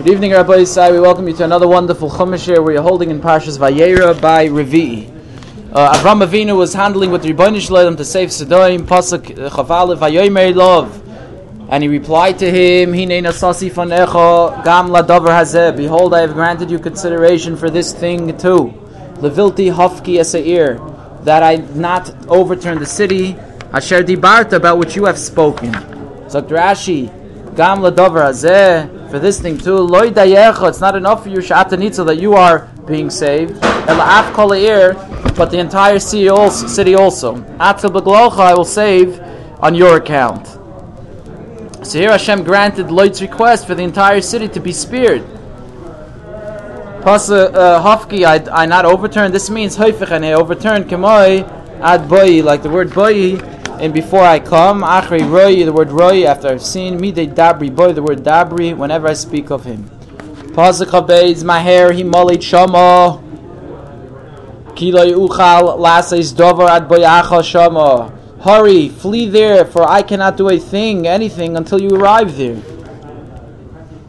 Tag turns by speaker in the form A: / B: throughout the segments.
A: Good evening, Rabbi Isai. We welcome you to another wonderful Chumash here where you're holding in Parshas Vayera by Revi'i. Uh, Avram Avinu was handling with Ribono Shel Olam to save Sodom, Pasuk uh, Chaval Vayomer Love. And he replied to him, Hine nasasi fanecha gam ladavar hazeh. Behold, I have granted you consideration for this thing too. Levilti hafki eseir. That I not overturn the city. Asher dibarta, about which you have spoken. So Rashi, gam ladavar hazeh for this thing too. Loy it's not enough for you shatanitza that you are being saved. But the entire city also. Atil beglocha, I will save on your account. So here Hashem granted Lot's request for the entire city to be spared. Pas uh, hafki, I, I not overturned. This means hoifich, and I overturned kemoi ad boy, like the word boy and before I come, Achri Roy, the word Roy, after I've seen, Midei Dabri Boy, the word Dabri, whenever I speak of him. Pasuk my hair, he mullied Shama. Kiloi Uchal, Lases Dover ad Boyacha Shama. Hurry, flee there, for I cannot do a thing, anything, until you arrive there.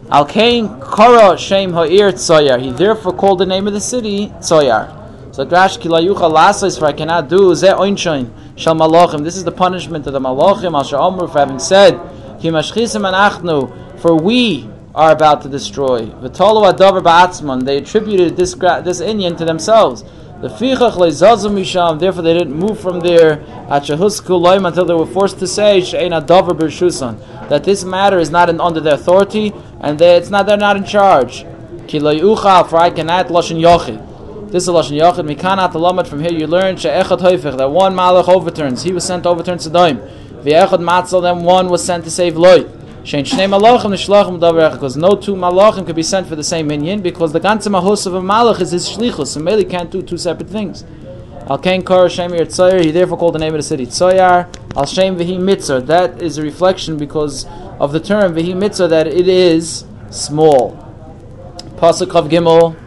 A: Al Kain Kara Shem Ha'ir Tsoyar. He therefore called the name of the city Tzoyar. So Grash Kilayucha Lases, for I cannot do Ze Oinshain. Shal Malachim. This is the punishment of the Malachim, Al Sha'omru, for having said, Kimashchisim Anachnu, for we are about to destroy. V'tolu Adavar Ba'atzman, they attributed this, this Indian to themselves. The fichach misham. Therefore, they didn't move from there at shahusku until they were forced to say she'ein adavar b'shusan that this matter is not in, under their authority and they, it's not they're not in charge. Ki for I cannot lashon yochid. This is Lashon Yachid. Mikanat Lamed. From here you learn she'echad hoifich that one malach overturns. He was sent to overturn Sodom. V'echad matzal. Then one was sent to save Lot. Shein shnei malachim nishlachim davar Because no two malachim could be sent for the same minion because the ganze mahus of a malach is his shlichus. and Meli can't do two separate things. Al kain kar shemir tzoyer. He therefore called the name of the city Tzoyar. Al shem mitzor. That is a reflection because of the term v'hi mitzor that it is small. Pasuk of Gimel.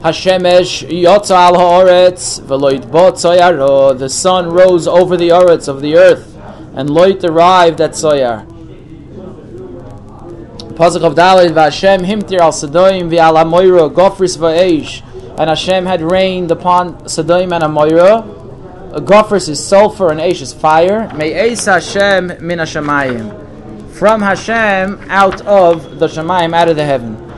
A: Hashemesh yotzal al haaretz v'loit bot oh, The sun rose over the aretz of the earth, and loit arrived at soyar. Pasuk of Dalit v'Hashem himtir al Sedoim v'al Amoira gofris v'eish. And Hashem had rained upon Sedoim and Amoira. Gofris is sulfur and Eish is fire. May Eis Hashem min Hashemayim. From Hashem out of the Shemayim, out of the heaven.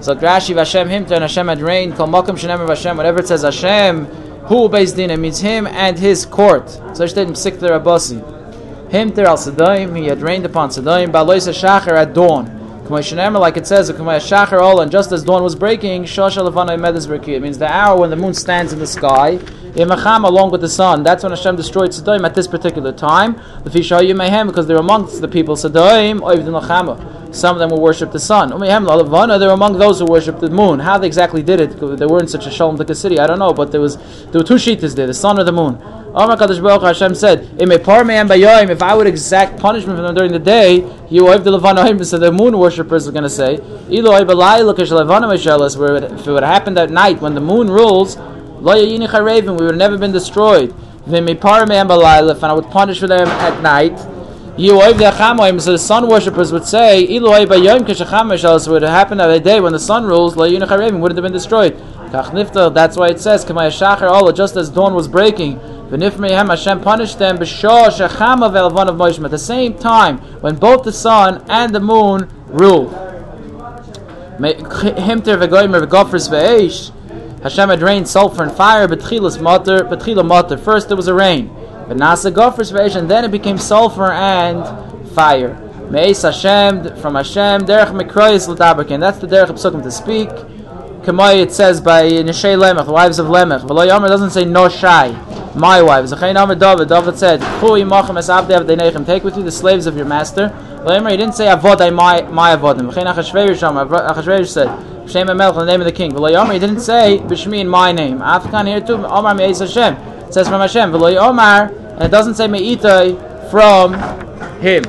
A: So Rashi Hashem him and Hashem had rained. Kol makom Hashem. Whatever it says Hashem, who based din means him and his court. So didn't sick Rabasi. Him there al Sadaim. He had rained upon Sadaim. Balois Shacher at dawn. Like it says, and just as dawn was breaking, it means the hour when the moon stands in the sky, along with the sun. That's when Hashem destroyed Sodom at this particular time. The Because they're amongst the people, Sodom, some of them will worship the sun. They're among those who worship the moon. How they exactly did it, they were in such a shalom city, I don't know, but there was there were two sheetas there, the sun or the moon. Hashem said, If I would exact punishment from them during the day, you the so the moon worshippers are going to say, If it would have happened at night when the moon rules, we would never been destroyed. And I would punish them at night. So the sun worshippers would say, It would have happened at a day when the sun rules, wouldn't have been destroyed. That's why it says, just as dawn was breaking, Hashem punished them of at the same time when both the sun and the moon ruled. Hashem had rained sulfur and fire, but First there was a rain. But Nasa Gofers and then it became sulfur and fire. Meis Hashem from Hashem, Derech Mikroyis L'Dabakin. That's the Derech Psukim to speak. Kamay it says by Nishay Lemech, the wives of Lemech. V'lo Yomer doesn't say no shai, my wives. David, David said, Take with you the slaves of your master. He didn't say Avodai my, my Avodim. Achashverosh said, Shem Melech, the name of the king. He didn't say B'Shmi in my name. Afkan here too, Omar Me'ez Hashem. It says from Hashem. Yomer, and it doesn't say Me'itai from him.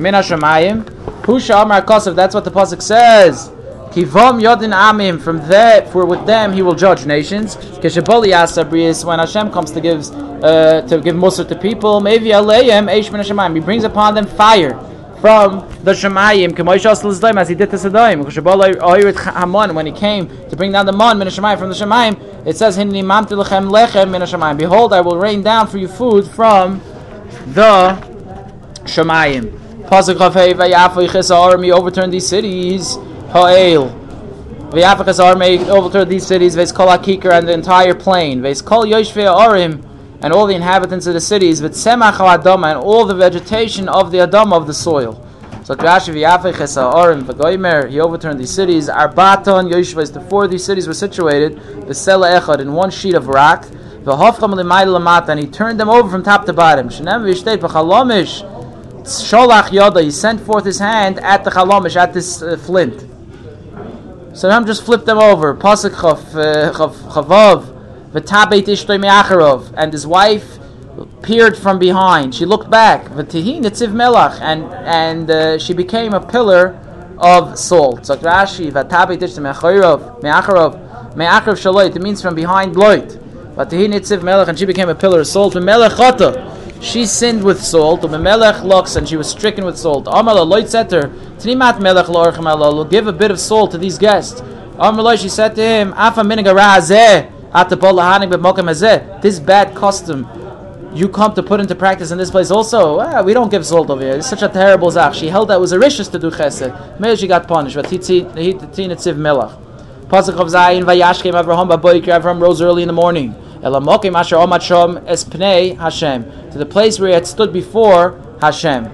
A: Min Hashemayim. Husha Amar Kosev, that's what the Pasuk says. Yodin Amim, from there, for with them he will judge nations. Keshaboli Asabrius, when Hashem comes to give uh, to give Musar to people, maybe Aleim Eish Min he brings upon them fire. from the Shemayim, as he did to Sodom. When he came to bring down the man from the Shemayim, it says, lechem Behold, I will rain down for you food from the Shemayim. Pasuk he overturned these cities. Ha'el. Vayafay Chesar may overturn these cities. Veis Kol HaKikar and the entire plain. Veis Kol Yoshvei Arim and all the inhabitants of the cities. V'tzemach Adama and all the vegetation of the Adama of the soil. So Rashi Chesar Arim V'goymer, he overturned these cities. Arbaton Yoshvei, the four of these cities were situated. V'sela Echad in one sheet of rock. V'hofcham l'mayla lamata, and he turned them over from top to bottom. Shenem v'ishteit v'chalomish Sholach Yoda, he sent forth his hand at the Chalamish, at this uh, flint. So Ram just flipped them over. Pasuk uh, Chavav, V'tabeit Ishtoi Me'acharov, and his wife peered from behind. She looked back. V'tihi Nitziv Melach, and and uh, she became a pillar of salt. So Rashi, V'tabeit Ishtoi Me'acharov, Me'acharov, Me'acharov Shaloit, it means from behind Loit. V'tihi Nitziv Melach, and she became a pillar of salt. V'melech she sinned with salt, melech looks, and she was stricken with salt. Amala loit setter, tnimat melech will give a bit of salt to these guests. Amala, she said to him, Afa this bad custom you come to put into practice in this place also. Ah, we don't give salt over here. It's such a terrible zach. She held that it was a rishis to do chesed. Maybe she got punished. But he tiin melech. Pasuk of Zayin vayashkem Avraham baboyker. Avraham rose early in the morning. Elamokim asher omachom espnei Hashem to the place where he had stood before Hashem.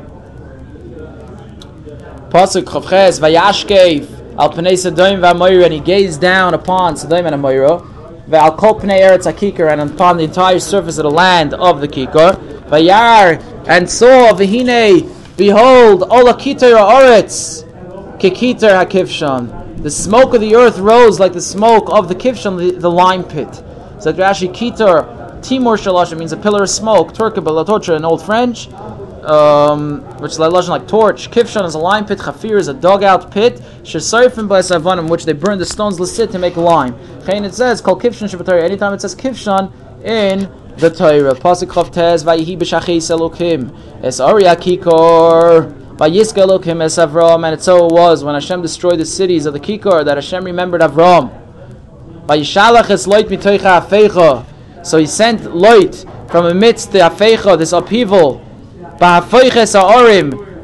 A: Pasuk Chavches Vayashkev Al Pnei Sodom VaMoira and he gazed down upon Sodom and Amorah. Ve'al Kol Pnei Eretz Hakikar and upon the entire surface of the land of the Kikar. Vayar and saw Vehine Behold Ola Kitar Oretz Kikitar HaKivshan. The smoke of the earth rose like the smoke of the Kivshan, the, the lime pit. So Rashi Kitar Timur Shalash means a pillar of smoke. Turka Belatotra in Old French, um, which is like torch. Kifshan is a lime pit. Chafir is a dugout pit. Shesarfim by Savanim, which they burn the stones listed to make lime. Chayin it says called Kifshan Shabbatari. Anytime it says Kifshan in the Torah. Pasuk Chav Tez Vayihi b'Shachis Elokim Es Arya Kikor. Vayiska Elokim Es Avram. And it so was when Hashem destroyed the cities of the Kikor that Hashem remembered Avram. Vayishalach es loit mitoicha afeicha. So he sent loit from amidst the afeicha, this upheaval.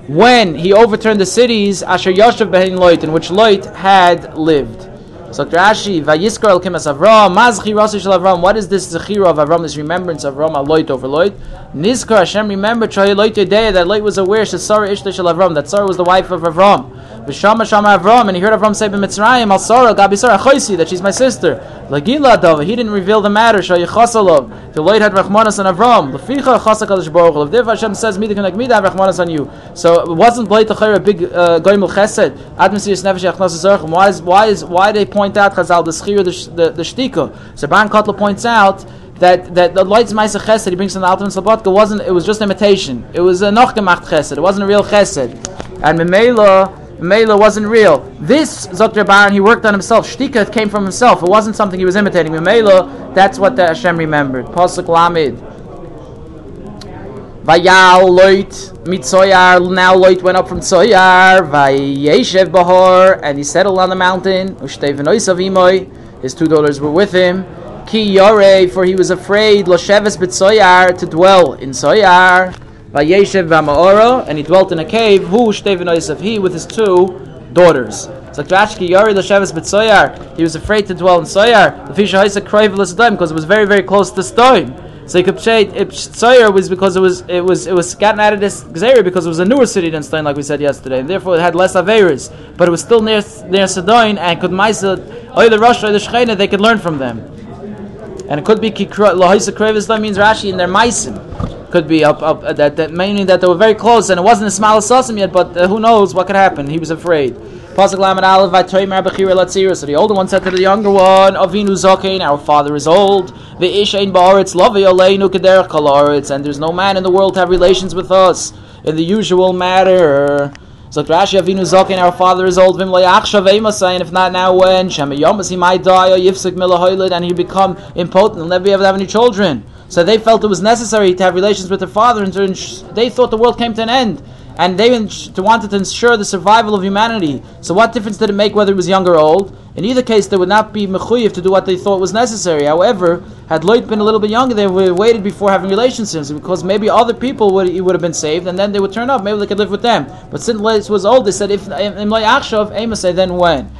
A: When he overturned the cities, asher yoshev behin loit, in which loit had lived. So Rashi, Vayiskar el Kimas Avram, Mazchi Rasi Shel Avram. What is this Zechira of Avram? This remembrance of Avram, Aloit over Loit. Nizkar Hashem remembered Loit day that Loit was aware Shesara Ishta Shel Avram. That Sarah was the wife of Avram. V'shama Shama Avram, and he heard Avram say b'Mitzrayim Al Sarah Gabi Sarah Choisi that she's my sister. Lagila Dava, he didn't reveal the matter. Shai Chasalov. The Loit had Rachmanas on Avram. Leficha Chasa Kadosh Baruch Hu. If Hashem says to connect me have Rachmanas on you. So it wasn't Loit a big uh, Goimel Chesed. Admisius Nefesh Yachnas Why is why is why they point out Chazal the Schir the the, Shtika? So Ban Kotler points out that that the lights Ma'aseh Chesed he brings in the Altan Slabotka wasn't it was just imitation. It was a Nochgemacht Chesed. It wasn't a real Chesed. And Memela Mela wasn't real. This Zokter Baron he worked on himself. Shtika came from himself. It wasn't something he was imitating. Mela, that's what the Hashem remembered. Pasuk Lamid. Vayal loit mitzoyar. Now loit went up from Tzoyar. Vayeshev bahor, and he settled on the mountain. His two daughters were with him. Ki yore, for he was afraid. Losheves b'tzoyar to dwell in Tzoyar. Vayeshev v'amaora, and he dwelt in a cave. Who shtevin he with his two daughters. So Trashki Yari Lasheves B'Tzoyar, he was afraid to dwell in Soyar. The fish Haisa Krayv because it was very very close to Stoim. So you could say Tzoyar was because it was it was it was gotten out of this Xavier because it was a newer city than Stein, like we said yesterday, and therefore it had less Averis. But it was still near near Sidon, and could Maisa the Rosh or the Shechina, they could learn from them. And it could be Lahaisa Krevis means Rashi in their Maisim could be up, up uh, that, that meaning that they were very close and it wasn't a smile of yet, but uh, who knows what could happen? He was afraid. So the older one said to the younger one, Avinu Zakein, our father is old. The Ishain Ba'aretz Lavi Aleinu Kalaretz, and there's no man in the world to have relations with us in the usual matter. So Rashi Avinu Zakein, our father is old. And if not now, when Shema Yomas he might die or Yifsik Milahoilid, and he become impotent, he'll never be able to have any children. So they felt it was necessary to have relations with their father, and they thought the world came to an end. and they wanted to ensure the survival of humanity. So what difference did it make whether he was young or old? In either case, they would not be mechuyev to do what they thought was necessary. However, had Loit been a little bit younger, they would have waited before having relations because maybe other people would would have been saved, and then they would turn up. Maybe they could live with them. But since Loit was old, they said if Imlay Achshav, Amos then when.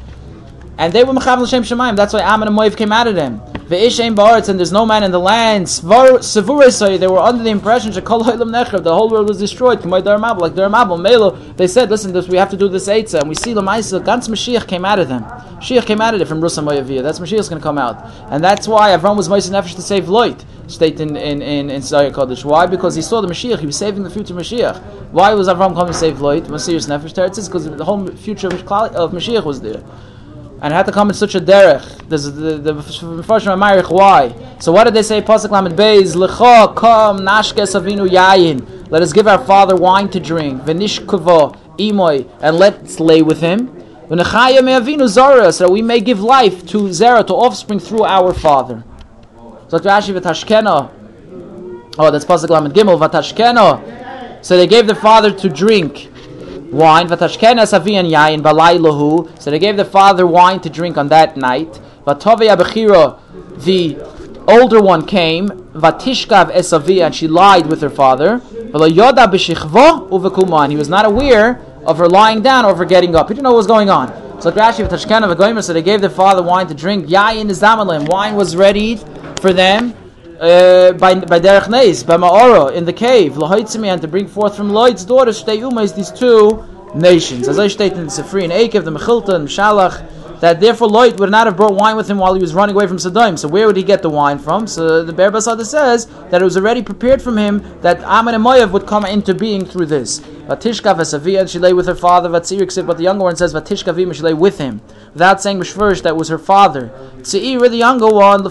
A: And they were mechav l'shem shemayim. That's why Ammon and Moav came out of them. Ve'ish ein ba'aretz, and there's no man in the land. They were under the impression nechav, the whole world was destroyed. Like melo. They said, listen, this, we have to do this eitzah. And we see Lamaisa, Gans Mashiach came out of them. Mashiach came out of it from Rusa Moyaviyah. That's Mashiach's going to come out. And that's why Avram was Moisa Nefesh to save Loit. State in in in, in Kodesh. Why? Because he saw the Mashiach. He was saving the future Mashiach. Why was Avram coming to save Loit? Masir's Nefesh Teretz because the whole future of Mashiach was there and had to come in such a derech. There's the the Mepharshim why. So what did they say? Pasuk Lamed Beis Lecha Kam Nashkes Avinu Yayin. Let us give our father wine to drink. Venish Kuvo Imoy, and let's lay with him. V'nechaya Me'avinu Zara, so we may give life to Zara, to offspring through our father. So Rashi v'Tashkena. Oh, that's Pasuk Lamed Gimel v'Tashkena. So they gave the father to drink wine. Vatashkena savian yain balaylahu. So they gave the father wine to drink on that night. Vatovia bechira, the older one came. Vatishkav esavia, and she lied with her father. V'layoda b'shichvo uvekuman. He was not aware of her lying down or her getting up. He didn't know what was going on. So Rashi v'tashkena v'goymer. So they gave the father wine to drink. Yain is. Wine was ready for them. Uh, by by Derech Neis, by Ma'ora, in the cave, Lahaitzimi, and to bring forth from Loit's daughter, Shtei Umas, these two nations. As I state in the and Akev, the Mechilta and Shalach, that therefore Lloyd would not have brought wine with him while he was running away from Sodom. So where would he get the wine from? So the Be'er BaSadeh says that it was already prepared from him that Ammon and Moav would come into being through this. Vatishka Vesavia, and she lay with her father, Vatzirik but the younger one says Vatishka Vima, she lay with him. Without saying Mishverish, that was her father. Tzeir, the younger one,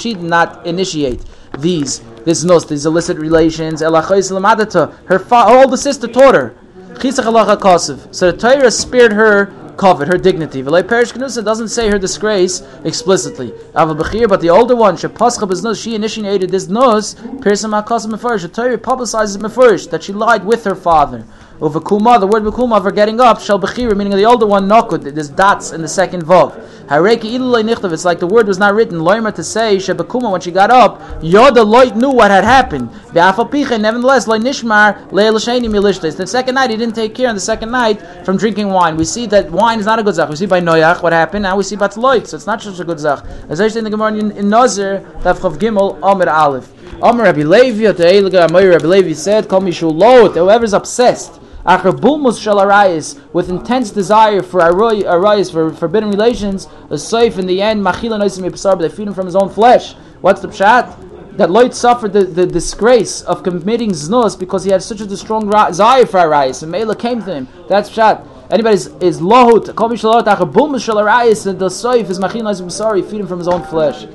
A: she did not initiate these, this nos, these illicit relations. Her fa- her older sister taught her. So the Torah spared her covet, her dignity. V'lei perish kenusa doesn't say her disgrace explicitly. but the older one, she initiated this nus. Pirsim hakasim mefurish. The Torah publicizes mefurish that she lied with her father. Over kuma, the word bekuma for getting up, shall bechira, meaning the older one nokud. There's dots in the second vav. Hareki ilulay nichtav. It's like the word was not written. Loimer to say shebekuma when she got up, yoda loit knew what had happened. Be'afapicha, nevertheless, loy nishmar le'elasheni. The second night he didn't take care on the second night from drinking wine. We see that wine is not a good zach. We see by Noach what happened. Now we see by loit, so it's not such a good zach. As I say in the Gemara in, Nazir, Tavchav Gimel, Amir Aleph. Amir Rabbi Levi, Rabbi Levi said, "Call me shulot." Whoever's obsessed with intense desire for arayis, for forbidden relations, a safe in the end, machila noisim but they feed him from his own flesh. What's the pshat? That Loit suffered the, the disgrace of committing znus because he had such a strong desire for arayis, and Mela came to him. That's pshat. Anybody is, is lohut, kol mishalot achar bulmus arayis, and the saif is machila noisim he feed him from his own flesh.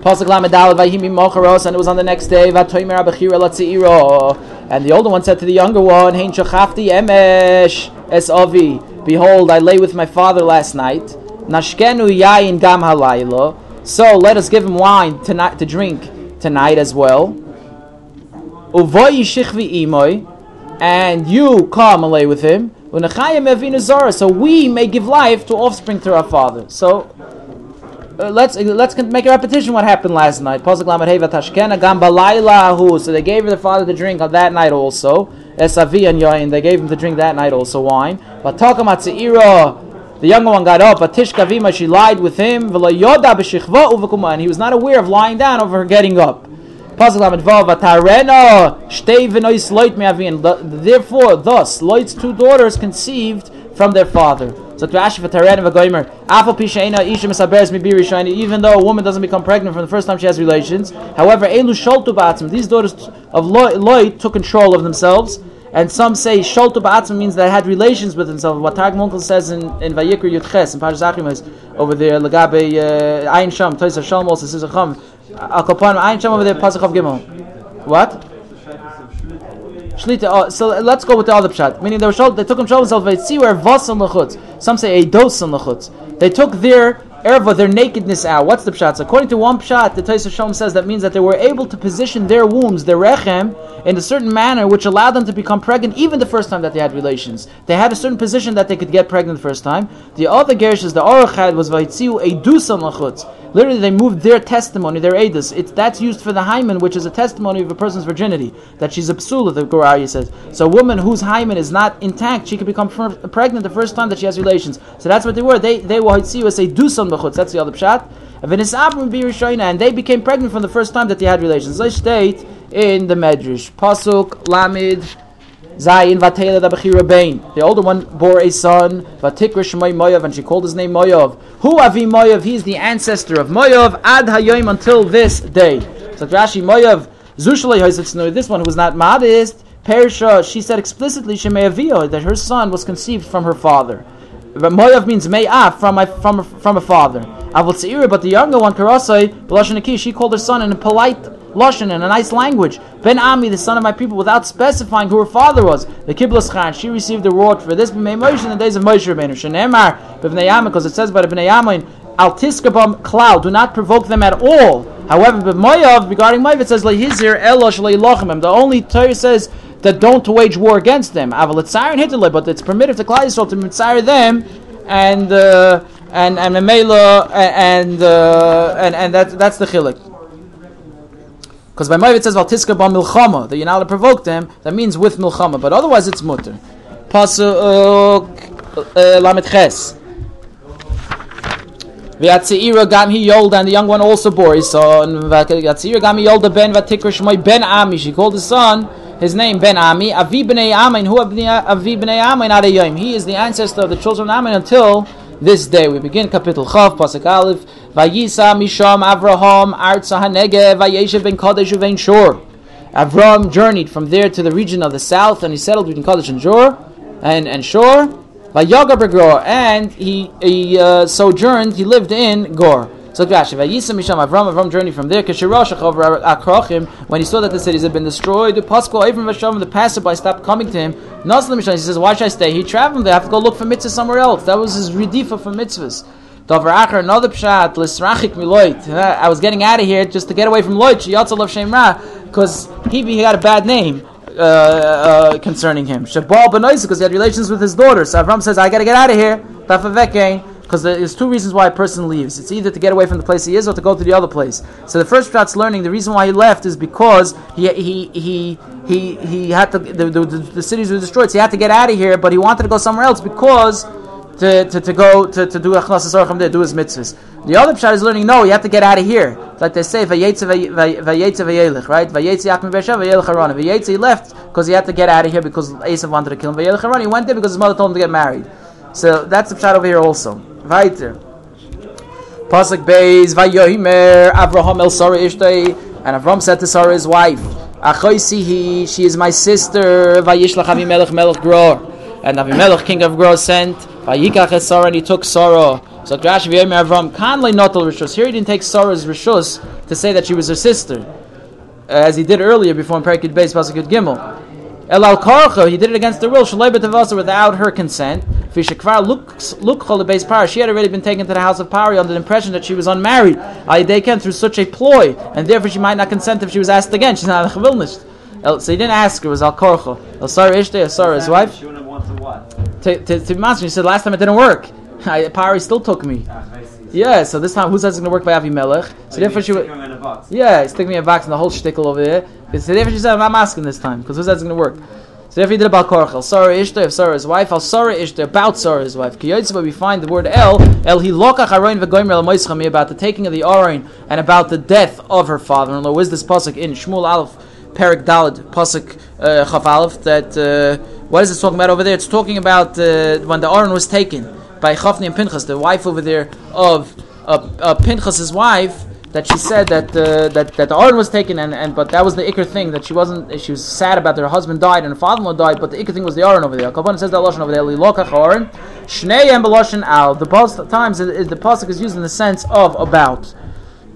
A: Pasuk Lamedal Vayhimi Mocharos, and it was on the next day. Vatoimer Abachira Latzeiro, and the older one said to the younger one, Hein Shachafti Emesh. Behold, I lay with my father last night. Nashkenu Yain Gam Halaylo. So let us give him wine tonight to drink tonight as well. And you come and lay with him. So we may give life to offspring through our father. So uh, let's let's make a repetition. What happened last night? So they gave the father to drink on that night also. Esavi and. They gave him to drink that night also wine. But the younger one got up. But Tishkavima she lied with him. And he was not aware of lying down over her getting up. Therefore, thus, Loit's two daughters conceived from their father. So Rashi for Taren Vagoimer, Afal Pishaina Isha Misaberes Mibiri Shaini, even though a woman doesn't become pregnant from the first time she has relations. However, Elu Sholtu Ba'atzim, these daughters of Loy took control of themselves. And some say Sholtu Ba'atzim means they had relations with themselves. What Targ Munkel says in, in Vayikr Yudches, in Parashachim is over there, Lagabe uh, Ayin Sham, Toisa a Chum. Al Kapan, Ayin Sham over there, of Gimel. What? Shlita. Oh, so let's go with the other pshat. Meaning they were shol, they took themselves. They see where vas and lechutz. Some say a dos and lechutz. They took their erva their nakedness out. What's the pshat? So according to one pshat, the Taisa Shalom says that means that they were able to position their wombs, their rechem, in a certain manner which allowed them to become pregnant even the first time that they had relations. They had a certain position that they could get pregnant the first time. The other gershas, the Aruch had was vaitziu a edusan lachutz. Literally, they moved their testimony, their edus. It's that's used for the hymen, which is a testimony of a person's virginity that she's a psula. The Goraya says. So a woman whose hymen is not intact, she can become pregnant the first time that she has relations. So that's what they were. They they were hitziu say dusan lachutz. That's the other pshat. And they became pregnant from the first time that they had relations. They state in the Medrash. Pasuk Lamid Zayin Vatela Bain. The older one bore a son, Vatikra Shemay Moyav, and she called his name Moyav. Who Avi Moyav? He is the ancestor of Moyav Ad Hayoim until this day. So Rashi Moyav Zushalei This one who was not modest. Perisha, she said explicitly Shemay that her son was conceived from her father. But Moyav means May'af, from, from, from a father. Avot but the younger one, Karasai, she called her son in a polite lashon in a nice language. Ben Ami, the son of my people, without specifying who her father was. The Kiblas Khan, she received the reward for this. Moshe in the days of Moshe Rabbeinu. Shenemar b'vnei because it says by Bnei Yamin, Al tiskabam cloud, do not provoke them at all. However, but Moav, regarding Moav, it says lehizir elosh leilochem. The only Torah says that don't wage war against them. Avalitzar and Hitler, but it's permitted to Klal to mitzayir them and. Uh, and and Memela and uh, and and that that's the chilik. Because by Mavid it says Valtiska ba milchama that you're not allowed to provoke them. That means with milchama, but otherwise it's mutter. Pasuk uh, lamet ches. V'yatzeira gam he yold, and the young one also bore his son. V'yatzeira gam he yold ben v'tikr shmoy ben Ami. She called his son his name Ben Ami. Avi b'nei Amin. Who Avi b'nei Amin? He is the ancestor of the children of Amin until this day. We begin Kapitel Chav, Pasuk Aleph. Vayisa Misham Avraham Arza Hanege Vayeshev Ben Kadesh Uvein Shor. Avram journeyed from there to the region of the south, and he settled between Kadesh and Shor, and and Shor. Vayaga and he he uh, sojourned. He lived in Gor. So Rashi, Vayisa Misham Avram, Avram journeyed from there. Kishirashach over Akrochim, when he saw that the cities had been destroyed, the Pascal Avram Vasham, the passerby stopped coming to him. Naslim Misham, he says, why should I stay? He traveled there, I have to go look for mitzvahs somewhere else. That was his redifa for mitzvahs. Dover Acher, another pshat, Lisrachik Miloit. I was getting out of here just to get away from Loit, Yatzal of Shem Ra, because he, he got a bad name. Uh, uh, concerning him, Shabal Benoisa, because he had relations with his daughter. So Avram says, "I got to get out of here." Because there's two reasons why a person leaves. It's either to get away from the place he is or to go to the other place. So the first shot's learning the reason why he left is because he he he he, he had to the, the, the, cities were destroyed, so he had to get out of here, but he wanted to go somewhere else because to, to, to go to, to do there, do his mitzvahs. The other pshat is learning, no, you have to get out of here. Like they say, Vayetze Vayelich, right? Vayetze Yakim Vesha, Vayelech Harana. Vayetze, he left because he had to get out of here because Esav wanted to kill him. Vayelech Harana, he went there because his mother told him to get married. So that's the pshat over here also. Weiter. Pasuk Beis Vayohimer Avraham El Sarah Ishtay and Avram said to Sarah his wife Achoisihi she is my sister Vayishlach Avimelech Melech Gror and Avimelech king of Gror sent Vayikach Sarah and he took Sarah so Drash Vayohimer Avram Kanle Notel Rishus here he didn't take Sarah's Rishus to say that she was her sister uh, as he did earlier before in Parakid Beis Pasuk Gimel El al karcha, he did it against the will, shalei betavasa, without her consent. Fishakvar lukchol base power. She had already been taken to the house of Pari under the impression that she was unmarried. They can through such a ploy, and therefore she might not consent if she was asked again. She's not a chavilnish. So he didn't ask her. It was al korcha. El Sarah Ishte, El Sarah his wife.
B: She would want to what?
A: To to to He said last time it didn't work. Pari still took me. Ah, yeah, so this time, who says it's going to work by Avi Melech? So
B: like
A: therefore she would. Yeah, stick me a box and the whole shtickle over there. So therefore she said, I'm not asking this time, because who says it's going to work? So therefore he did about Korach. Sarah Ishtar, if Sarah his wife, Al Sarah Ishtar, about Sarah his wife. Kiyotzba, we find the word El, El Hilokach Aroin V'goymer El Moischami, about the taking of the Aroin, and about the death of her father-in-law. Where's this pasuk in Shmuel Aleph, Perik Dalad, pasuk uh, Chaf Aleph, that, uh, what is it talking about over there? It's talking about uh, when the Aron was taken by Chafni and Pinchas, the wife over there of uh, uh, Pinchas's wife, that she said that uh, that that the Aron was taken, and, and but that was the ikr thing that she wasn't. She was sad about that her husband died and her father-in-law died, but the ikr thing was the Aron over there. Kabbalah says that lashon over there. Lilokach shnei and beloshin al. The both times is, the pasuk is used in the sense of about.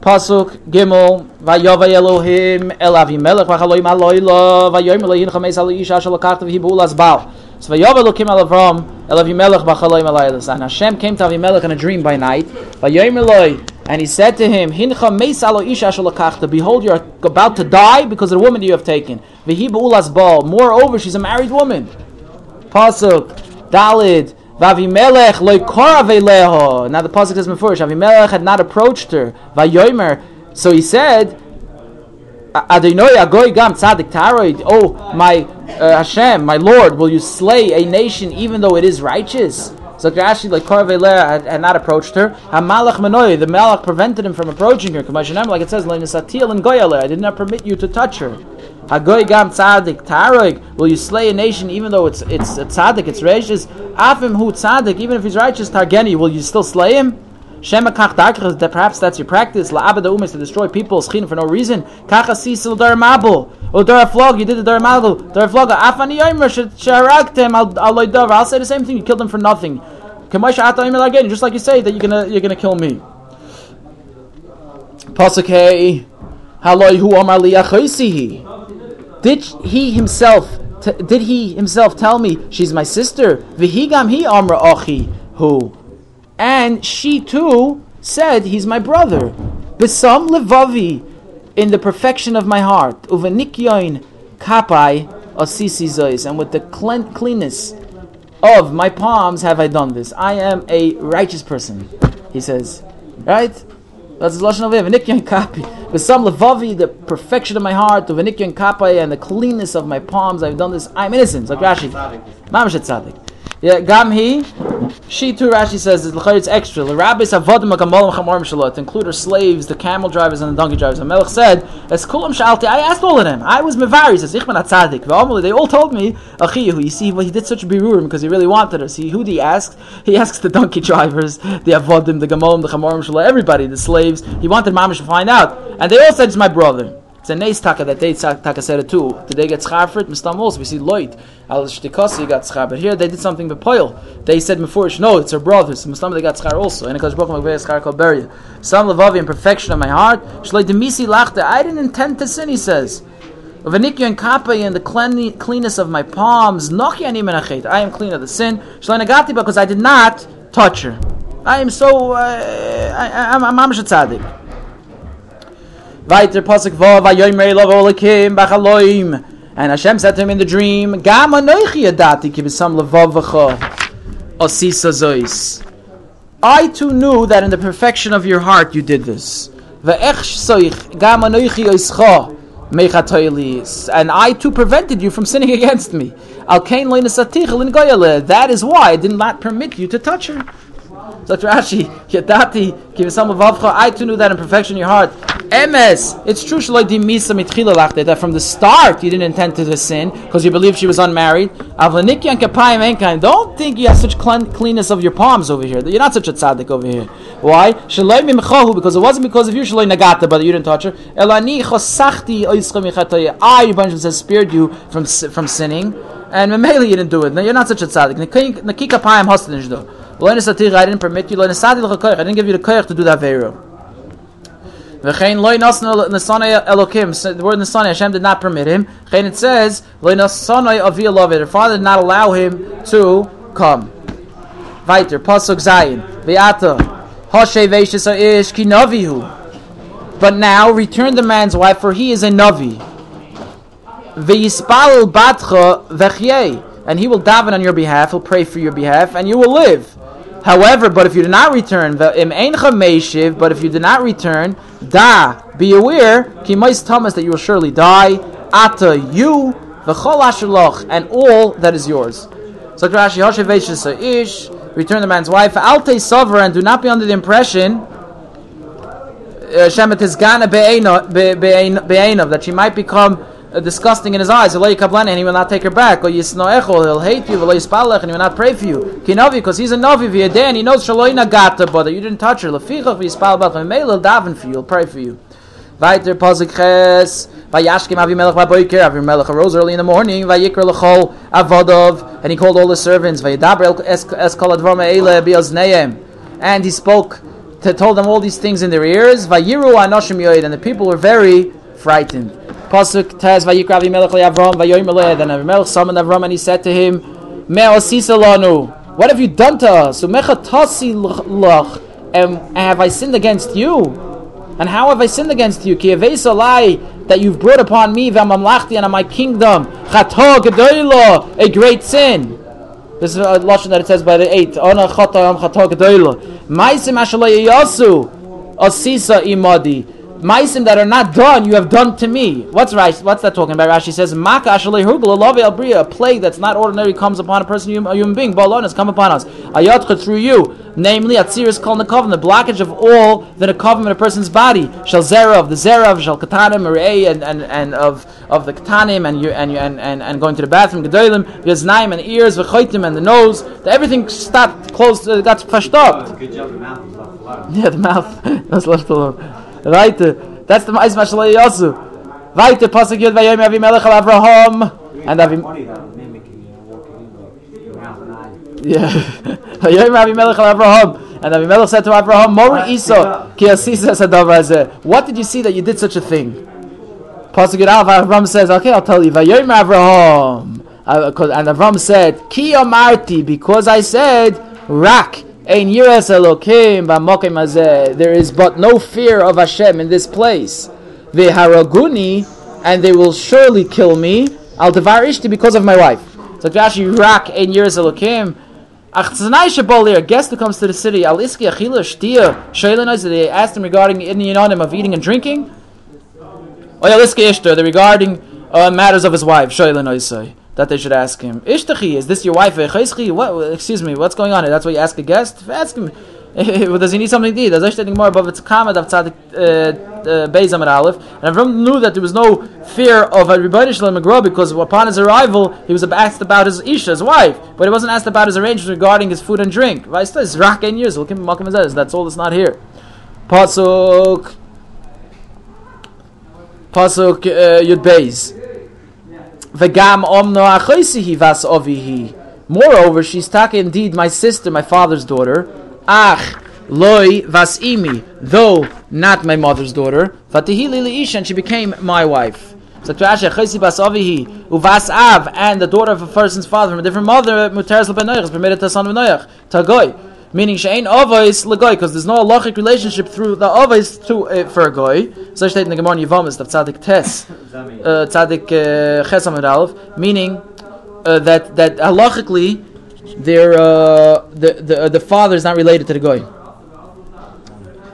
A: Pasuk Gimel Vayova Elohim El Avimelech Vachaloim Aloila Vayoim Elohim Chameis Al Isha Shalakachtav Hibulas Bal. So Vayova Elohim El Avram El Avimelech b'chaloi malaylas. And Hashem came to Avimelech in a dream by night. Vayomer loi, and he said to him, Hincha. Behold, you're about to die because of the woman that you have taken. Moreover, she's a married woman. Pasuk, Dalid, Vavimelech koraveleho. Now the pasuk says before, Avimelech had not approached her. Vayomer. So he said, Adonai agoy gam tzadik taroid. Oh, my uh, Hashem, my Lord, will you slay a nation even though it is righteous? So Rashi, like Korveleh, had, had not approached her. Hamalach Manoy, the Malach prevented him from approaching her. Like it says, I did not permit you to touch her. Hagoy gam tzadik taroig. Will you slay a nation even though it's it's a tzadik, it's righteous? Afim hu tzadik, even if he's righteous, targeni. Will you still slay him? Shema kach that perhaps that's your practice. La abada umes to destroy people schin for no reason. Kacha sisil dar mabul. O dar you did the dar mabul. Dar flog. Afani yomer sharagtem al. I'll say the same thing. You killed them for nothing. Just like you say that you're gonna you're gonna kill me. Pasuk Haloi hu liyachoisihi. Did he himself? Did he himself tell me she's my sister? Vihigam he amra achi who and she too said, He's my brother. Besam levavi, in the perfection of my heart. Uvenikyoin kapai asisi zois. And with the cleanness of my palms have I done this. I am a righteous person, he says. Right? That's the Lashon of Venikyan kapi. Besam levavi, the perfection of my heart. Uvenikyoin kapai, and the cleanness of my palms. I've done this. I'm innocent. Like Rashi. Mamash Tzadik. Yeah, gam he. She too. Rashi says it's extra. Shalot include her slaves, the camel drivers and the donkey drivers. And Melech said, "As kulam shalti." I asked all of them. I was mevari. Says, "Ich ben atzadik." They all told me, "Achiyahu." You see, well, he did such a birurim because he really wanted her. See, who he ask? He asks the donkey drivers, the avodim, the gamolim, the chamorim shalot, everybody, the slaves. He wanted mamish to find out, and they all said, "It's my brother." It's a nice taka that they taka said it too. Did they get schar for it? Mistam also. We see Loit. Al Shtikasi got schar. But here they did something with Poil. They said before, no, it's her brothers. Mistam they got schar also. And because Baruch Magvei schar called Beria. Some levavi in perfection of my heart. Shloi demisi lachte. I didn't intend to sin, he says. Vanikya and kappa and the cleanness of my palms. Nochi ani menachet. I am clean of the sin. Shloi negati because I did not touch her. I am so, uh, I, I'm, I'm, I'm tzaddik. Weiter Pasuk Vav. And Hashem said to him in the dream, Gam anoichi kibisam osisa zois. I too knew that in the perfection of your heart you did this. And I too prevented you from sinning against me. That is why I did not permit you to touch her. So Rashi, Yadati, Kivisam Vavcha, I too knew that in perfection in your heart. Emes, it's true that from the start you didn't intend to sin because you believed she was unmarried. Don't think you have such cleanness of your palms over here. You're not such a tzaddik over here. Why? Because it wasn't because of you, Nagata, but you didn't touch her. I, Bunch says, spared you from, from sinning. And Mamela, you didn't do it. No, you're not such a tzaddik. I didn't permit you. I didn't give you the koyach to do that. V'chein nasana elokim. The word nasana Hashem did not permit him. Chein it says. Her father did not allow him to come. Weiter pasuk zayin ve'ata. But now return the man's wife, for he is a navi. And he will daven on your behalf, he'll pray for your behalf, and you will live. However, but if you do not return, but if you do not return, da, be aware, kimais Thomas that you will surely die, ata, you, v'chol asherloch, and all that is yours. So Rashi, Hoshev ish, return the man's wife, alte sover, and do not be under the impression, uh, that she might become Uh, disgusting in his eyes. And he will not take her back. Or he'll hate you. And he will not pray for you. Because he's a novi and he knows shaloina gata, but you didn't touch her. He'll daven for you. He'll pray for you. Weiter Pazik Ches. Vayashkim Avimelech Vaboiker. Avimelech arose early in the morning. Vayikra lechol avodov, and he called all the servants. Vayidaber es kol advar me'ele bi'ozneim, and he spoke. To, told them all these things in their ears. Vayiru anoshim yoid, and the people were very frightened. Pasuk Tez Vayikra Avimelech Vayoyim Then Avimelech summoned Avram and he said to him, Me'osisa lanu. What have you done to us? And have I sinned against you? And how have I sinned against you? Ki lie that you've brought upon me, v'amamlachti, and on my kingdom, chato gedoylo, a great sin. This is a lashon that it says by the eight. Ona chato am chato gedoylo. Maisim ashalay yasu, asisa imadi. Maisim that are not done, you have done to me. What's right? What's that talking about? Rashi says, Maka albriya, a plague that's not ordinary comes upon a person, a human being. Balon has come upon us. Ayatcha through you, namely atziris kol nekavim, the blockage of all the nekavim in a person's body. Shall zera of the zera of shal katanim and and and of of the katanim and you, and you, and and, and going to the bathroom gedolim yaznaim and ears v'choitim and the nose. The, everything stopped, closed, uh, got flushed up.
B: Good job, the mouth was left alone.
A: Yeah, the mouth was left alone. Weiter. That's the Ma'is Mashalei Yasu. Weiter. Pasuk Yud Vayom Avimelech Avraham. And Avim... Yeah. Vayom Avimelech Avraham. And Avimelech said to Abraham, Mori Isa, ki asisa What did you see that you did such a thing? Pasuk Yud Avraham says, okay, I'll tell you. Vayom Avraham. Uh, and Avram said, Ki amarti, because I said, Rak, there is but no fear of Hashem in this place. Haraguni, and they will surely kill me. Al devar ishti because of my wife. So Rashi rak ein years elokim. Achtzanai shabolir, a guest who comes to the city. Al iski achila shtia. Shailan they asked him regarding in the of eating and drinking. Oyal iski ishta, they regarding uh, matters of his wife. Shailan that they should ask him. Ishtachi, is this your wife? What? Excuse me, what's going on? That's why you ask a guest. Ask him. Does he need something to eat? Does more above its of Amid Aleph? And Avram knew that there was no fear of a Ribono Shel Olam because upon his arrival he was asked about his isha, his wife, but he wasn't asked about his arrangements regarding his food and drink. That's rak years. That's all that's not here. Pasuk. Pasuk uh, Yud Beis. V'gam omno achoisihi vas ovihi. Moreover, she's taka indeed my sister, my father's daughter. Ach loy vas imi, though not my mother's daughter. Fatihili liisha, and she became my wife. So Rashi, Chosi bas ovihi, uvas av, and the daughter of a person's father from a different mother, muteres lebenoich, is permitted to son of Noach. Tagoy meaning she'ain avos legoy, because there's no halachic relationship through the avos to uh, for a goy. So state in the Gemara Yivamis of Tzadik Tes, uh, Tzadik uh, Chesam uh, meaning uh, that that halachically their uh, the the uh, the father is not related to the goy.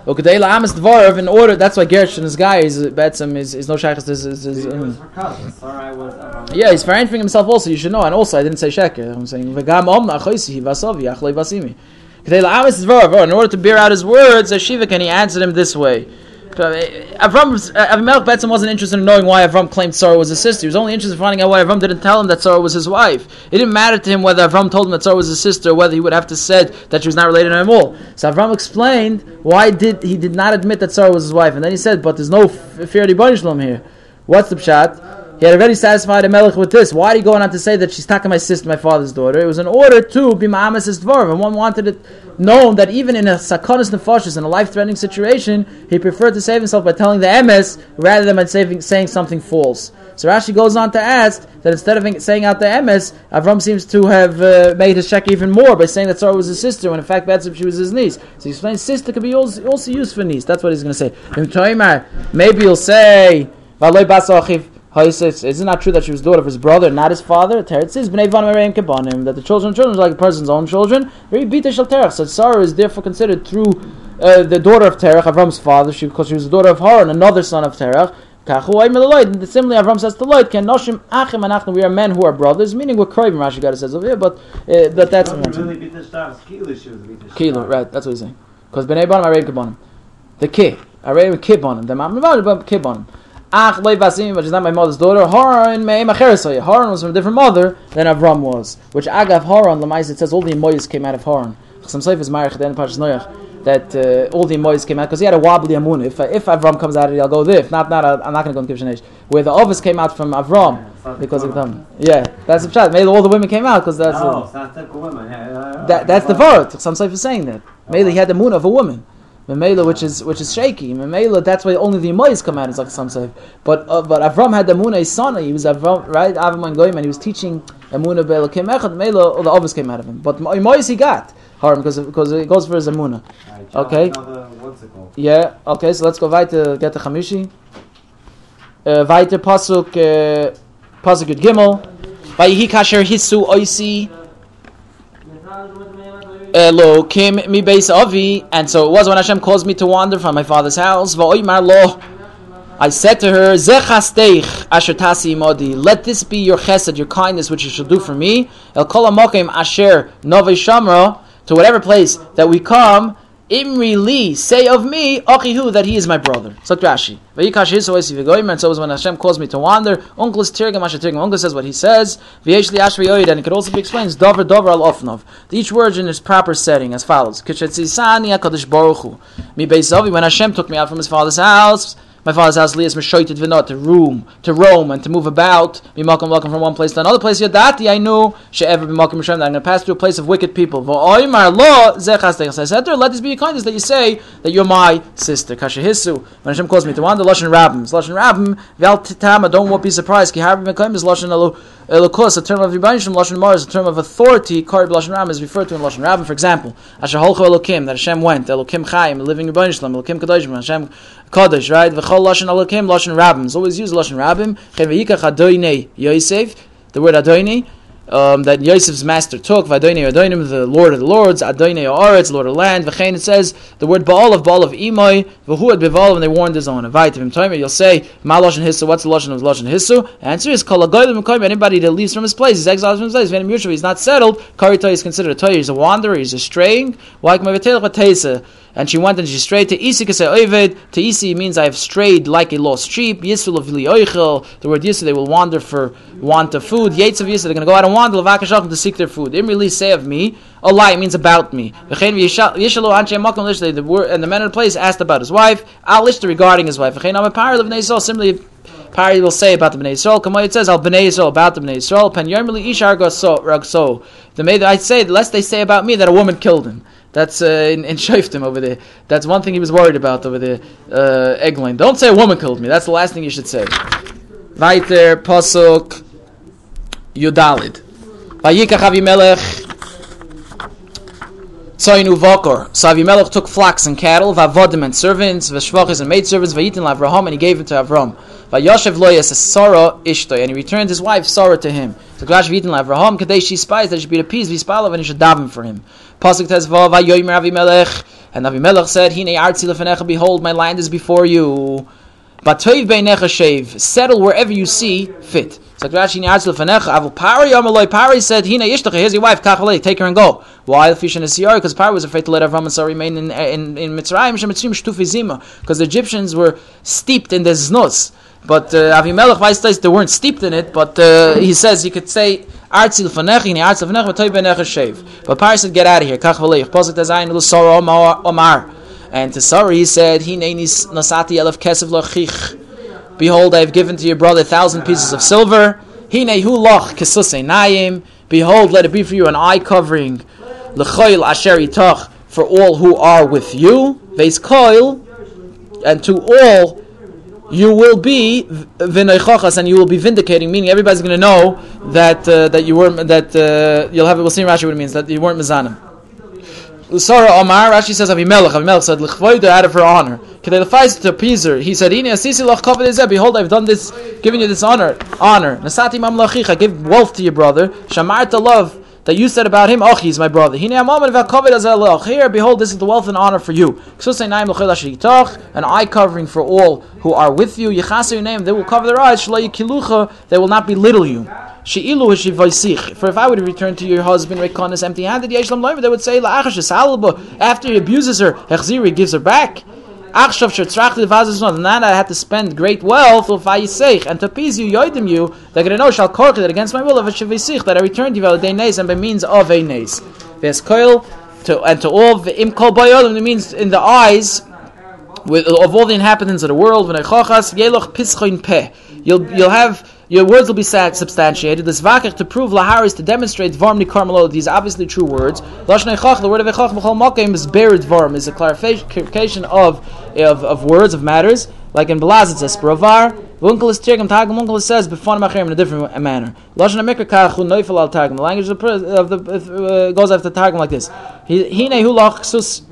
A: Okay, in order. That's why Gershon, this guy, is Betzim is, is no shaykhs. Is, is, is, um, yeah, he's for himself also. You should know. And also, I didn't say sheker. I'm saying v'gam omna achoisi vasavi achlei vasimi. In order to bear out his words, Shiva can he answered him this way. Eh, Avram, Avimelech eh, Betzim wasn't interested in knowing why Avram claimed Sarah was his sister. He was only interested in finding out why Avram didn't tell him that Sarah was his wife. It didn't matter to him whether Avram told him that Sarah was his sister, or whether he would have to said that she was not related to him at all. So Avram explained why did he did not admit that Sarah was his wife, and then he said, "But there's no fear of the here." What's the pshat? He had already satisfied a melech with this. Why did he go on to say that she's taking my sister, my father's daughter? It was in order to be Ma'amas' dvar, and one wanted it known that even in a sakonis nefashis, in a life-threatening situation, he preferred to save himself by telling the emes rather than by saving, saying something false. So Rashi goes on to ask that instead of saying out the emes, Avram seems to have uh, made his check even more by saying that Sarah was his sister, when in fact Betzim she was his niece. So he explains sister could be also, also used for niece. That's what he's going to say. Maybe he'll say, is it not true that she was the daughter of his brother, not his father? Teretz is b'nei van kebanim that the children, of children are like a person's own children. Very bita shel terach. So Sarah is therefore considered through uh, the daughter of Terach, Avram's father, she, because she was the daughter of Haran, another son of Terach. Similarly, Avram says to Loit, "Can noshim achim and anachnu? We are men who are brothers." Meaning we're craving. Rashi God says over here, but uh, but that's Kilo, right? That's what he's saying. Because b'nei banim areim kebanim, the ki areim kibanim, the mam kibanim. Ach loy vasim, but she's not my mother's daughter. Haran me'em acheresoy. Haran was from a different mother than Avram was. Which agav Haran, Lamais, it says all the emoyes came out of Haran. Some Seif is Marich, then Parshas that uh, all the emoyes came out, because he had a wobbly amun. If, if Avram comes out of it, I'll go there. If not, not I'm not going to go in Kivshanesh. Where the others came out from Avram, because of them. Yeah, that's the shot. Maybe all the women came out, because that's...
B: Oh, uh,
A: that, that's the Varot. Some Seif is saying that. Maybe he had the moon of a woman. Memela, which is which is shaky. Memela, that's why only the Emois come out. It's like some say. But uh, but Avram had the Amuna son. He was Avram, right? Avram and Goyim, and he was teaching Amuna Be'elakim Echad. Memela, all the others came out of him. But Emois he got harm because because it goes for his Amuna. Okay. Yeah. Okay. So let's go weiter. Get the Chamishi. Uh, weiter pasuk uh, pasuk Gimel. Vayihi kasher hisu oisi Uh, Elokim mi beis avi, and so it was when Hashem caused me to wander from my father's house. I said to her, Zechasteich asher tasi imodi, let this be your chesed, your kindness, which you shall do for me. El kol asher nove shamra, to whatever place that we come, Imri li, say of me, Achihu, that he is my brother. So Rashi. And so when Hashem calls me to wander, Uncle is Tirgam Asher Tirgam. Uncle says what he says. V'yesh li ashri and it could also be explained, Dover Dover al ofnov. Each word in its proper setting as follows. Kishetzisani HaKadosh Baruch Hu. Mi Beisavi, when Hashem took me out from his father's house, my father's house lias meshoited v'not to room to roam and to move about. Mimakom welcome welcome from one place to another place. Yadati I knew she'ever b'makom Hashem that I'm going to pass through a place of wicked people. V'oimar lo zechas I said to let this be your kindness that you say that you're my sister. Kashahisu. When Hashem calls me to wander, lashon rabbim, lashon rabbim. Vel titama. Don't be surprised. Ki harbim mekom is lashon alu. Elokus, a term of Yibbanishim, Lashon Mar is a term of authority. Kari Lashon Ram is referred to in Lashon Rabin. For example, Asher Holcho Elokim, that Hashem went, Elokim Chaim, living Yibbanishim, Elokim Kadoshim, Hashem Kadosh, right? V'chol Lashon Elokim, Lashon Rabim. It's always used Lashon Rabim. Chen v'yikach Adoinei Yosef, the word Adoinei, um, that Yosef's master took, Vadoinei Adoinim, the Lord of the Lords, Adoinei Oretz, Lord of land, V'chein, it says, the word Baal of Baal of Imoy, V'huad Beval, and they warned his own. Vaitim Toimer, you'll say, Ma Lashon Hissu, what's the Lashon of Lashon Hissu? Answer is, Kol Agoyim anybody that leaves from his place, he's exiled from his place, he's not settled, Karitoy is considered a Toy, he's a wanderer, he's a straying, Why and she went and she strayed to Isi Ovid. To Isi means I have strayed like a lost sheep. Yisul of Oichel. The word Yisul, they will wander for want of food. Yates of Yisul, they're going to go out and wander to seek their food. Imri say of me. A lie means about me. The word and the man in the place asked about his wife. Al regarding his wife. Similarly, Pari will say about the Bnei Yisrael. Kamay it says Al Bnei Yisrael about the Bnei Yisrael. Pen Yermeli Ishar Ragso. The maid I say, lest they say about me that a woman killed him. That's uh, in, in Shoftim over there. That's one thing he was worried about over there. Uh, Eglin. Don't say a woman killed me. That's the last thing you should say. Weiter, Pasuk, Yudalid. Vayikach Avimelech Tzoinu Vokor. So Avimelech took flocks and cattle, Vavodim and servants, Veshvachis and maidservants, Vayitin Lavraham, and he gave it to Avram. Vayoshev Loyas Sarah Ishtoy, and he returned his wife Sarah to him. So Glash Vayitin Lavraham, Kadesh she spies that she should be appeased, Vispalav, and he should daven for him. Pasuk says, Vayomer Avimelech, and Avimelech said, Hine Artzi Lefenecha, behold, my land is before you. But Toiv Beinecha Shev, settle wherever you see fit. So Rashi Ni'atz Lefenecha, Avul Pari Yamaloi, Pari said, Hine Ishtacha, here's your wife, Kachalei, take her and go. Why? Fish in a Siyar, because Pari was afraid to let Avram and Sarah remain in, in, in Mitzrayim, because the Egyptians were steeped in the Znus. But uh, Avimelech Weiss they weren't steeped in it, but uh, he says you could say Artzil Fanech, ni Artzil Fanech, Vatoy Benech Shev. But Pari said, get out of here. Kach Valeich. Posit Azayin Lusara Omar. And to Sarah he said, He Nenis Nasati Elef Kesev Lachich. Behold, I have given to your brother thousand pieces of silver. He Nehu Loch Kesusei Nayim. Behold, let it be for you an eye covering. Lechoil Asher Itach. For all who are with you. Veis Koil. And to all you will be v'neichachas, and you will be vindicating. Meaning, everybody's going to know that uh, that you weren't that uh, you'll have. We'll see Rashi what it means that you weren't mizanim. Usara Omar, Rashi says Avimelech. Avimelech said l'chvoida out of her honor. Kedei to appease her. He said, "Ini asisi lach kavod Behold, I've done this, given you this honor. Honor. Nasati mamlachicha. Give wealth to your brother. Shamarta love." That you said about him, Oh, he's my brother. Here, behold, this is the wealth and honor for you. An eye covering for all who are with you. they will cover their eyes. They will not belittle you. For if I would return to your husband empty handed, they would say, After he abuses her, he gives her back. Achshav shetzrachli vaziznon. And then I had to spend great wealth of vayiseich and to appease you, yoidim you. That I know shall korch that against my will of a shevisich that I returned you day nes and by means of a nes. Ves koil to and to all im kol bayolim. It means in the eyes with of all the inhabitants of the world. When I chochas yeloch pischoin peh. You'll you'll have your words will be substantiated. This vakach to prove laharis to demonstrate dvarm nikarmelo. These obviously true words. Lashon echach, the word of echach b'chol makim is buried dvarm is a clarification of, of of words of matters. Like in Belaz it says spravar. Vunkel is tirgum tagum. Vunkel says b'fon machrim in a different manner. Lashon amikra kachu noifel al tagum. The language of the, uh, goes after tagum like this. Hine hu lach sus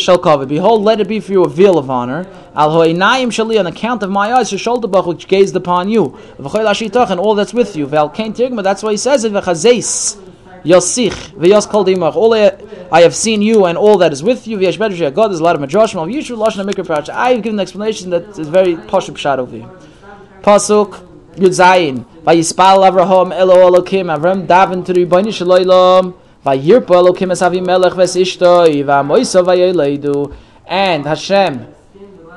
A: shall cover. Behold, let it be for you a veil of honor. Al ho'inayim shali on account of my eyes, shoulder bach which gazed upon you. V'choy lashitach and all that's with you. Tigma. That's why he says it. V'chazeis. Yosich v'yos kol dimach. All I have seen you and all that is with you. V'yesh bedrash God. There's a lot of madrashim of Yishu lashon mikra parasha. I have given an explanation that is very posh shot over here. Pasuk Yud Zayin. Vayispal Avraham Elo Elokim Avram Davin to the Ribono Shel Olam. And Hashem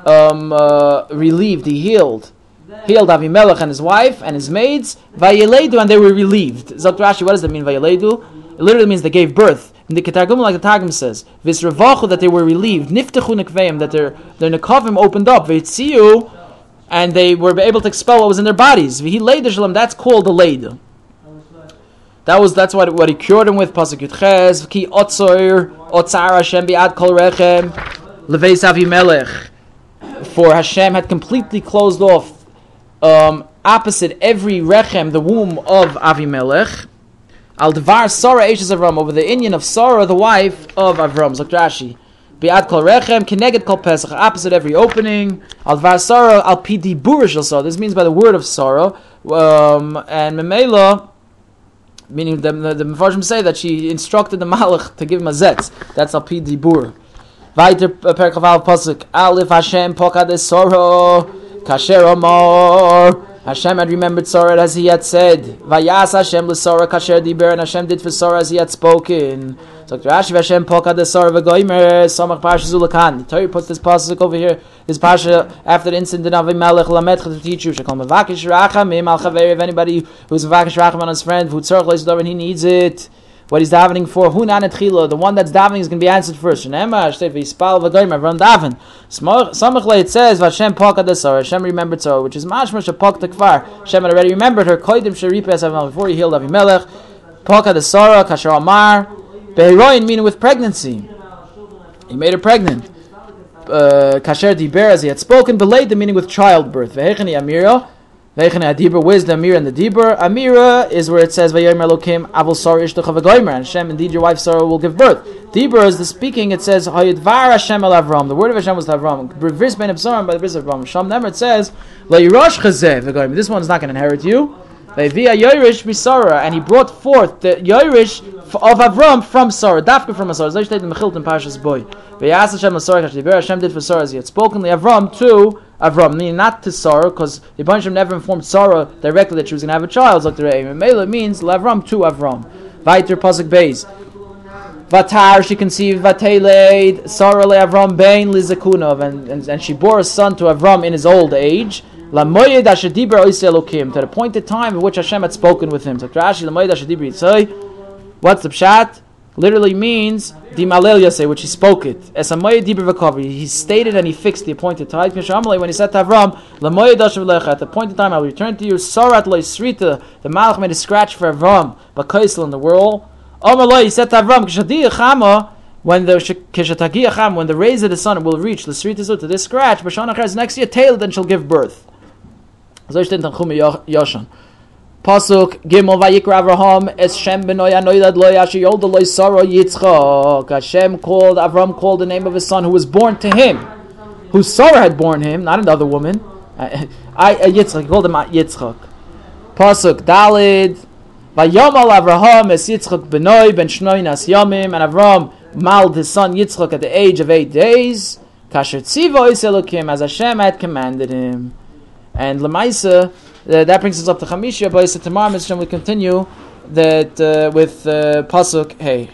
A: um, uh, relieved, he healed, healed Avimelech and his wife and his maids. Vayeleidu, and they were relieved. Zok Rashi, what does that mean? Vayeleidu. It literally means they gave birth. In the Ketargum, like the Targum says, Visravachu, that they were relieved. Niftechu nekveim, that their their nekavim opened up. Veitziu, and they were able to expel what was in their bodies. That's called the leid. That was that's what what he cured him with. Pasuk Yudches ki otzor otzar Hashem biad kol rechem leveis Avimelech. For Hashem had completely closed off um, opposite every rechem, the womb of Avimelech. Al devar Sarah Eshes Avram over the Indian of Sarah, the wife of Avram. Zok Rashi. Biad kol rechem kineged kol pesach opposite every opening. Al devar Sarah al pidi burish This means by the word of Sarah. Um, and Memela meaning the the, the Mepharshim say that she instructed the Malach to give him a zetz. That's al pi dibur. Weiter uh, perkaval pasuk alif Hashem pokad soro kasher amor. Hashem had remembered Sarah as he had said. Vayas Hashem l'Sora kasher diber, and Hashem did for Sarah as he had spoken. So Rashi Hashem poka the Sarah v'goimer samach parsha zulakan. The Torah puts this pasuk over here. This parsha after the incident of Avimelech lamet to teach you. Shekol mevakish rachamim al chaver. If anybody who's mevakish racham on his friend who tzarch leis he needs it what he's davening for. Hunan et the one that's davening is going to be answered first. Shneema shtei v'ispal v'goyim run daven. Samach it says Vashem poka desar. Hashem remembered Sarah, which is mashmash a pok tekvar. Hashem had already remembered her. Koidim sheripes before he healed Avimelech. Poka desara kasher amar beheroin meaning with pregnancy. He made her pregnant. Uh, kasher diber as he had spoken. Belayed the meaning with childbirth. Vehechani amira. Veichen where's the Amira and the Dibur? Amira is where it says, Vayomer Elokim Avol Ishtucha V'goymer, and Hashem, indeed your wife Sarah will give birth. Dibur is the speaking, it says, Hayidvar Hashem El Avram, the word of Hashem was to Avram. Bris Ben Absaram, by the bris of Avram. Sham Nemer, it says, Le'irosh V'goymer, this one's not going to inherit you. Le'via Yoirish Misara, and he brought forth the Yoirish of Avram from Sarah, Dafka from Sarah. Zay state in Mechilt in Parshas Boy. V'yas Hashem L'Sarah Kashdibur, Hashem did for Sarah as he had spoken, Avram too, Avram, meaning not to Sarah, because the bunch Bansham never informed Sarah directly that she was going to have a child. Like the Re'im. Mela means Lavram to Avram. Vaiter Pasuk Beis. Vatar, she conceived Vateled, Sarah le Avram Bain Lizakunov, and, and, and she bore a son to Avram in his old age. La Moyed Ashadibra Elokim, to the appointed time of which Hashem had spoken with him. So Rashi, What's the pshat? literally means the malel yaseh, which he spoke it. As a dibur He stated and he fixed the appointed time. When he said to Avram, at the appointed time I will return to you. Sarat srita. The malach made a scratch for Avram, but kaisel in the world. Omar he said to Avram, when the when the rays of the sun will reach the to this scratch, Bashana next year tail, then she'll give birth. Yoshan. Pasuk Gimel Vayikra Avraham Es Shem Benoy Anoylad Loy Asher Yolda Loy Sarah Yitzchak. Hashem called Avram called the name of his son who was born to him, whose Sarah had born him, not another woman. I, I Yitzchak called him Yitzchak. Pasuk Dalid Vayomal Avraham Es Yitzchak Benoy Ben Shnoy Nas Yomim and Avram maled his son Yitzchak at the age of eight days. Kasher Tzivo Elokim as Hashem had commanded him. And Lemaisa uh, that brings us up to Chamisha, but tomorrow, Mr. we continue that uh, with uh, pasuk. Hey.